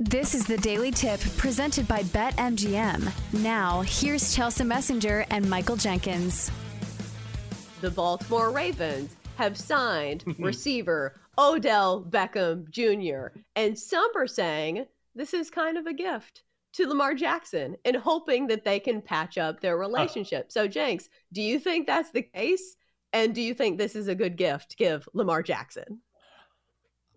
This is the Daily Tip presented by BetMGM. Now, here's Chelsa Messinger and Michael Jenkins. The Baltimore Ravens have signed receiver Odell Beckham Jr., and some are saying this is kind of a gift to Lamar Jackson and hoping that they can patch up their ah. relationship. So, Jenks, do you think that's the case? And do you think this is a good gift to give Lamar Jackson?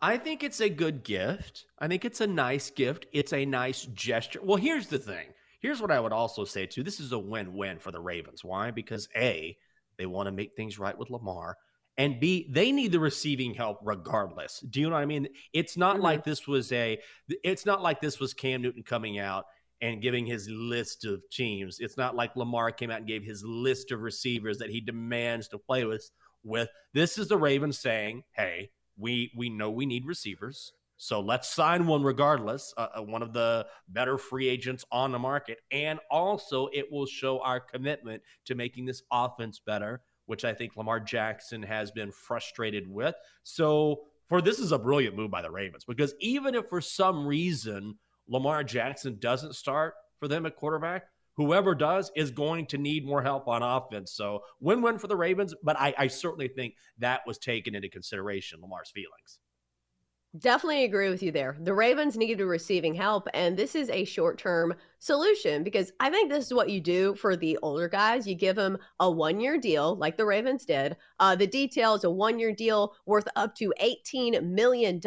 I think it's a good gift. I think it's a nice gift. It's a nice gesture. Well, here's the thing. Here's what I would also say too. This is a win-win for the Ravens. Why? Because A, they want to make things right with Lamar. And B, they need the receiving help regardless. Do you know what I mean? It's not mm-hmm. like this was a it's not like this was Cam Newton coming out and giving his list of teams. It's not like Lamar came out and gave his list of receivers that he demands to play with with. This is the Ravens saying, "Hey, we we know we need receivers. So let's sign one regardless, uh, uh, one of the better free agents on the market. And also, it will show our commitment to making this offense better, which I think Lamar Jackson has been frustrated with. So, for this is a brilliant move by the Ravens because even if for some reason Lamar Jackson doesn't start for them at quarterback, whoever does is going to need more help on offense. So win win for the Ravens, but I, I, certainly think that was taken into consideration, Lamar's feelings. Definitely agree with you there. The Ravens need needed receiving help, and this is a short term solution because I think this is what you do for the older guys. You give them a one year deal, like the Ravens did. Uh, the detail is a one year deal worth up to $18 million.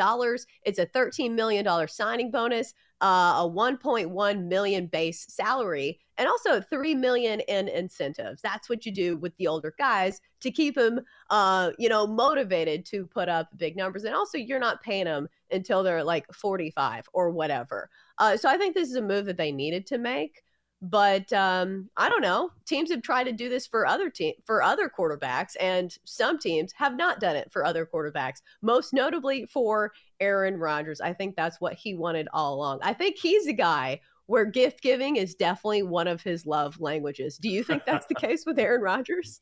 It's a $13 million signing bonus uh, a 1.1 million base salary and also 3 million in incentives that's what you do with the older guys to keep them uh, you know motivated to put up big numbers and also you're not paying them until they're like 45 or whatever uh, so i think this is a move that they needed to make but um, I don't know. Teams have tried to do this for other team for other quarterbacks, and some teams have not done it for other quarterbacks. Most notably for Aaron Rodgers. I think that's what he wanted all along. I think he's a guy where gift giving is definitely one of his love languages. Do you think that's the case with Aaron Rodgers?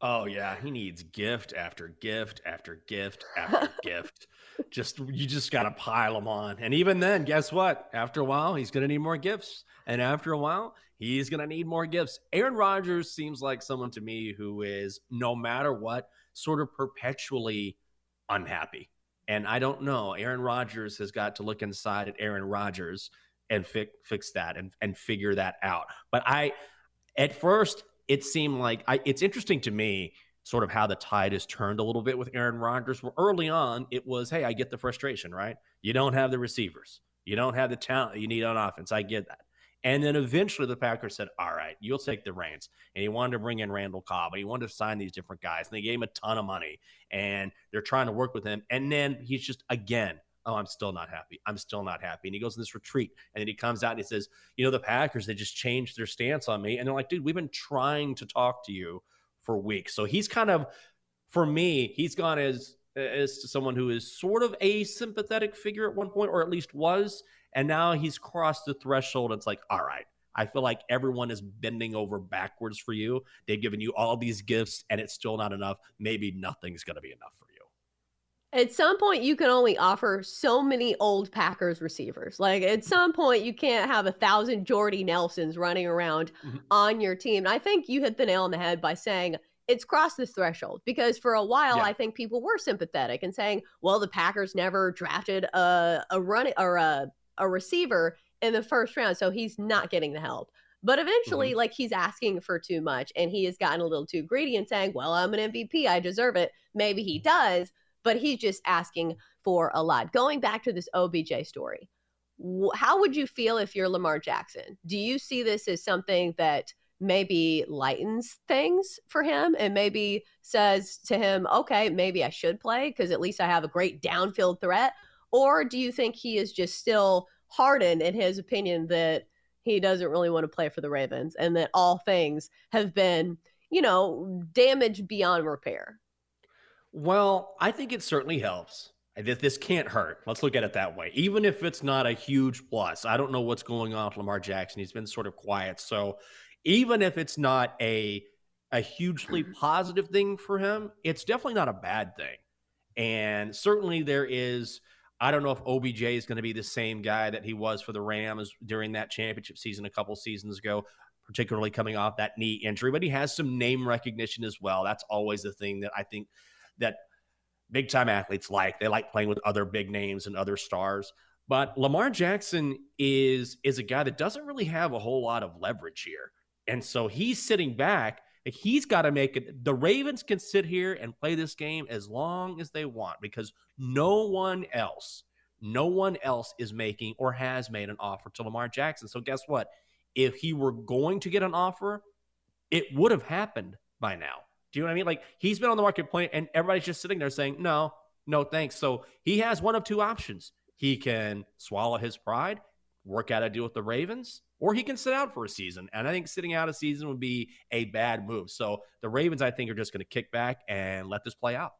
Oh yeah, he needs gift after gift after gift after gift. Just you just got to pile them on. And even then, guess what? After a while, he's going to need more gifts. And after a while, he's going to need more gifts. Aaron Rodgers seems like someone to me who is, no matter what, sort of perpetually unhappy. And I don't know. Aaron Rodgers has got to look inside at Aaron Rodgers and fi- fix that and, and figure that out. But I, at first, it seemed like I, it's interesting to me sort of how the tide has turned a little bit with Aaron Rodgers. Where early on, it was, hey, I get the frustration, right? You don't have the receivers, you don't have the talent you need on offense. I get that. And then eventually the Packers said, all right, you'll take the reins. And he wanted to bring in Randall Cobb and he wanted to sign these different guys. And they gave him a ton of money and they're trying to work with him. And then he's just, again, oh, I'm still not happy. I'm still not happy. And he goes in this retreat and then he comes out and he says, you know, the Packers, they just changed their stance on me. And they're like, dude, we've been trying to talk to you for weeks. So he's kind of, for me, he's gone as, as someone who is sort of a sympathetic figure at one point, or at least was. And now he's crossed the threshold. It's like, all right, I feel like everyone is bending over backwards for you. They've given you all these gifts and it's still not enough. Maybe nothing's going to be enough for you. At some point, you can only offer so many old Packers receivers. Like at some point, you can't have a thousand Jordy Nelsons running around mm-hmm. on your team. I think you hit the nail on the head by saying it's crossed this threshold because for a while Yeah. I think people were sympathetic and saying, well, the Packers never drafted a a run or a a receiver in the first round, so he's not getting the help. But eventually, like he's asking for too much, and he has gotten a little too greedy and saying, "Well, I'm an MVP, I deserve it." Maybe he does, but he's just asking for a lot. Going back to this OBJ story, how would you feel if you're Lamar Jackson? Do you see this as something that maybe lightens things for him and maybe says to him, okay, maybe I should play because at least I have a great downfield threat? Or do you think he is just still hardened in his opinion that he doesn't really want to play for the Ravens and that all things have been, you know, damaged beyond repair? Well, I think it certainly helps. This, this can't hurt. Let's look at it that way. Even if it's not a huge plus, I don't know what's going on with Lamar Jackson. He's been sort of quiet. So even if it's not a a hugely mm-hmm. positive thing for him, it's definitely not a bad thing. And certainly there is. I don't know if OBJ is going to be the same guy that he was for the Rams during that championship season a couple seasons ago, particularly coming off that knee injury. But he has some name recognition as well. That's always the thing that I think that big time athletes like. They like playing with other big names and other stars. But Lamar Jackson is is a guy that doesn't really have a whole lot of leverage here. And so he's sitting back. He's got to make it. The Ravens can sit here and play this game as long as they want because no one else, no one else is making or has made an offer to Lamar Jackson. So guess what? If he were going to get an offer, it would have happened by now. Do you know what I mean? Like he's been on the market point and everybody's just sitting there saying, no, no, thanks. So he has one of two options. He can swallow his pride, work out a deal with the Ravens, or he can sit out for a season. And I think sitting out a season would be a bad move. So the Ravens, I think, are just going to kick back and let this play out.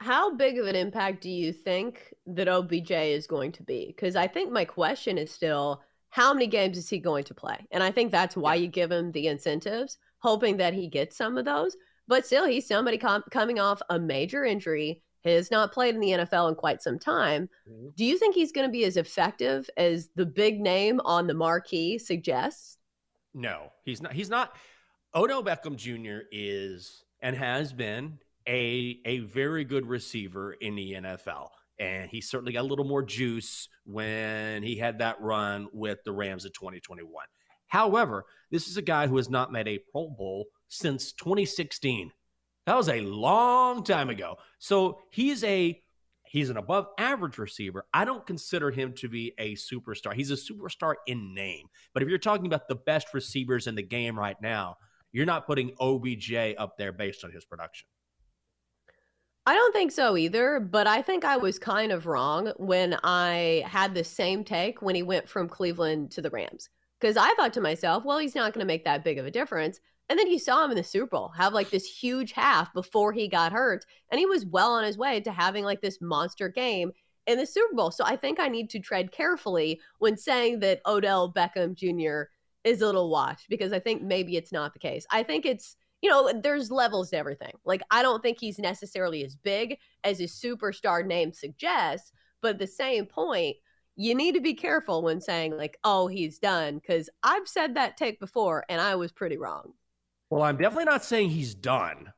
How big of an impact do you think that OBJ is going to be? Because I think my question is still how many games is he going to play? And I think that's why you give him the incentives, hoping that he gets some of those. But still, he's somebody com- coming off a major injury, has not played in the NFL in quite some time. Mm-hmm. Do you think he's going to be as effective as the big name on the marquee suggests? No, he's not. He's not. Odell Beckham Jr. is and has been a a very good receiver in the NFL. And he certainly got a little more juice when he had that run with the Rams in 2021. However, this is a guy who has not made a Pro Bowl since 2016. That was a long time ago. So he's a he's an above average receiver. I don't consider him to be a superstar. He's a superstar in name. But if you're talking about the best receivers in the game right now, you're not putting OBJ up there based on his production. I don't think so either, but I think I was kind of wrong when I had the same take when he went from Cleveland to the Rams. Because I thought to myself, well, he's not going to make that big of a difference. And then you saw him in the Super Bowl have like this huge half before he got hurt. And he was well on his way to having like this monster game in the Super Bowl. So I think I need to tread carefully when saying that Odell Beckham Jr. is a little washed because I think maybe it's not the case. I think it's you know, there's levels to everything. Like, I don't think he's necessarily as big as his superstar name suggests, but at the same point, you need to be careful when saying, like, oh, he's done, because I've said that take before and I was pretty wrong. Well, I'm definitely not saying he's done.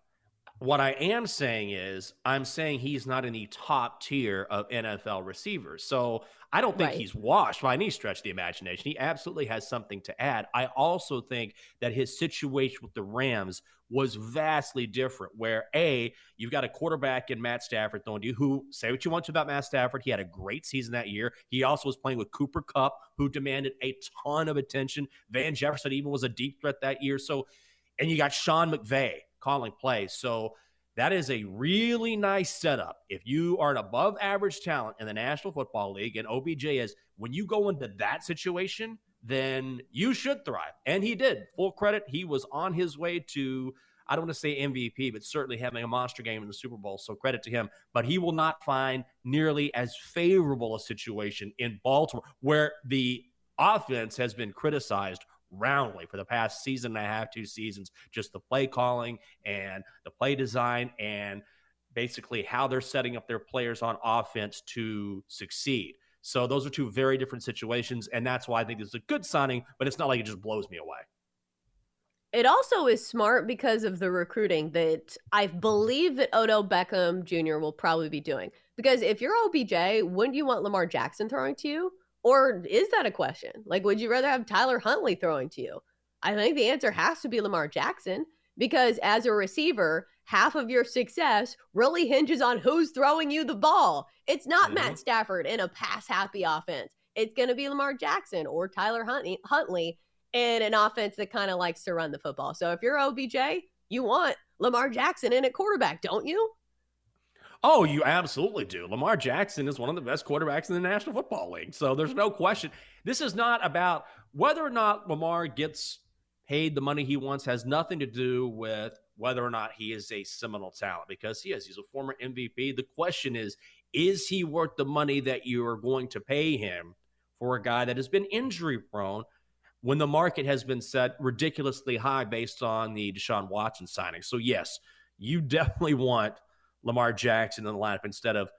What I am saying is, I'm saying he's not in the top tier of NFL receivers. So I don't think Right. he's washed by any stretch of the imagination. He absolutely has something to add. I also think that his situation with the Rams was vastly different, where A, you've got a quarterback in Matt Stafford throwing to you, who say what you want to about Matt Stafford. He had a great season that year. He also was playing with Cooper Kupp, who demanded a ton of attention. Van Jefferson even was a deep threat that year. So, and you got Sean McVay calling plays. So that is a really nice setup. If you are an above average talent in the National Football League, and OBJ is, when you go into that situation, then you should thrive. And he did. Full credit. He was on his way to, I don't want to say MVP, but certainly having a monster game in the Super Bowl. So credit to him. But he will not find nearly as favorable a situation in Baltimore, where the offense has been criticized roundly for the past season and a half, two seasons. Just the play calling and the play design and basically how they're setting up their players on offense to succeed. So those are two very different situations, and that's why I think this is a good signing. But it's not like it just blows me away. It also is smart because of the recruiting that I believe that Odell Beckham Jr. will probably be doing. Because if you're OBJ, wouldn't you want Lamar Jackson throwing to you? Or is that a question? Like, would you rather have Tyler Huntley throwing to you? I think the answer has to be Lamar Jackson because as a receiver, half of your success really hinges on who's throwing you the ball. It's not mm-hmm. Matt Stafford in a pass happy offense. It's going to be Lamar Jackson or Tyler Huntley in an offense that kind of likes to run the football. So if you're OBJ, you want Lamar Jackson in at quarterback, don't you? Oh, you absolutely do. Lamar Jackson is one of the best quarterbacks in the National Football League. So there's no question. This is not about whether or not Lamar gets paid the money he wants, has nothing to do with whether or not he is a seminal talent because he is. He's a former MVP. The question is, is he worth the money that you are going to pay him for a guy that has been injury prone when the market has been set ridiculously high based on the Deshaun Watson signing. So, yes, you definitely want Lamar Jackson in the lineup instead of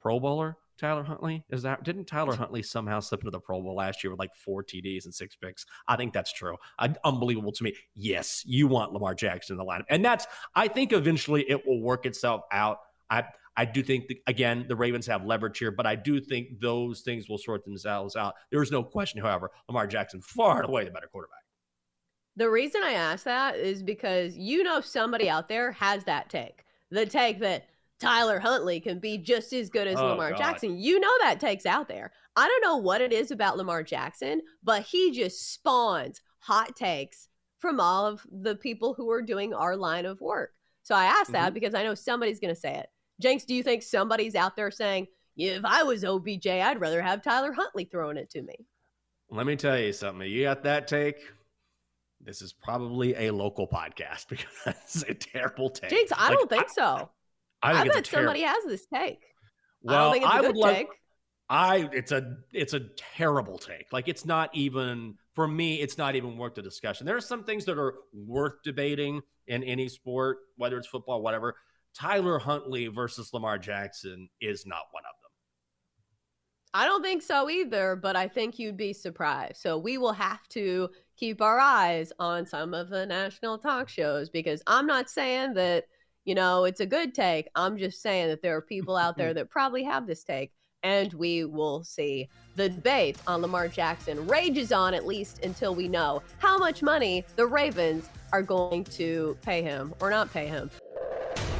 Pro Bowler Tyler Huntley. Is that didn't Tyler Huntley somehow slip into the Pro Bowl last year with like four TDs and six picks? I think that's true. I, unbelievable to me. Yes, you want Lamar Jackson in the lineup, and that's. I think eventually it will work itself out. I I do think, that, again, the Ravens have leverage here, but I do think those things will sort themselves out. There is no question, however, Lamar Jackson far and away the better quarterback. The reason I ask that is because you know somebody out there has that take. The take that Tyler Huntley can be just as good as oh, Lamar God. Jackson. You know that takes out there. I don't know what it is about Lamar Jackson, but he just spawns hot takes from all of the people who are doing our line of work. So I ask mm-hmm. that because I know somebody's going to say it. Jenks, do you think somebody's out there saying, if I was OBJ, I'd rather have Tyler Huntley throwing it to me? Let me tell you something. You got that take? This is probably a local podcast because that's a terrible take. Jenks, I like, don't think I, so. I, I, I bet somebody has this take. Well, I, I would like. I it's a it's a terrible take. Like it's not even for me. It's not even worth the discussion. There are some things that are worth debating in any sport, whether it's football, whatever. Tyler Huntley versus Lamar Jackson is not one of them. I don't think so either, but I think you'd be surprised. So we will have to keep our eyes on some of the national talk shows because I'm not saying that, you know, it's a good take. I'm just saying that there are people out there that probably have this take and we will see. The debate on Lamar Jackson rages on at least until we know how much money the Ravens are going to pay him or not pay him.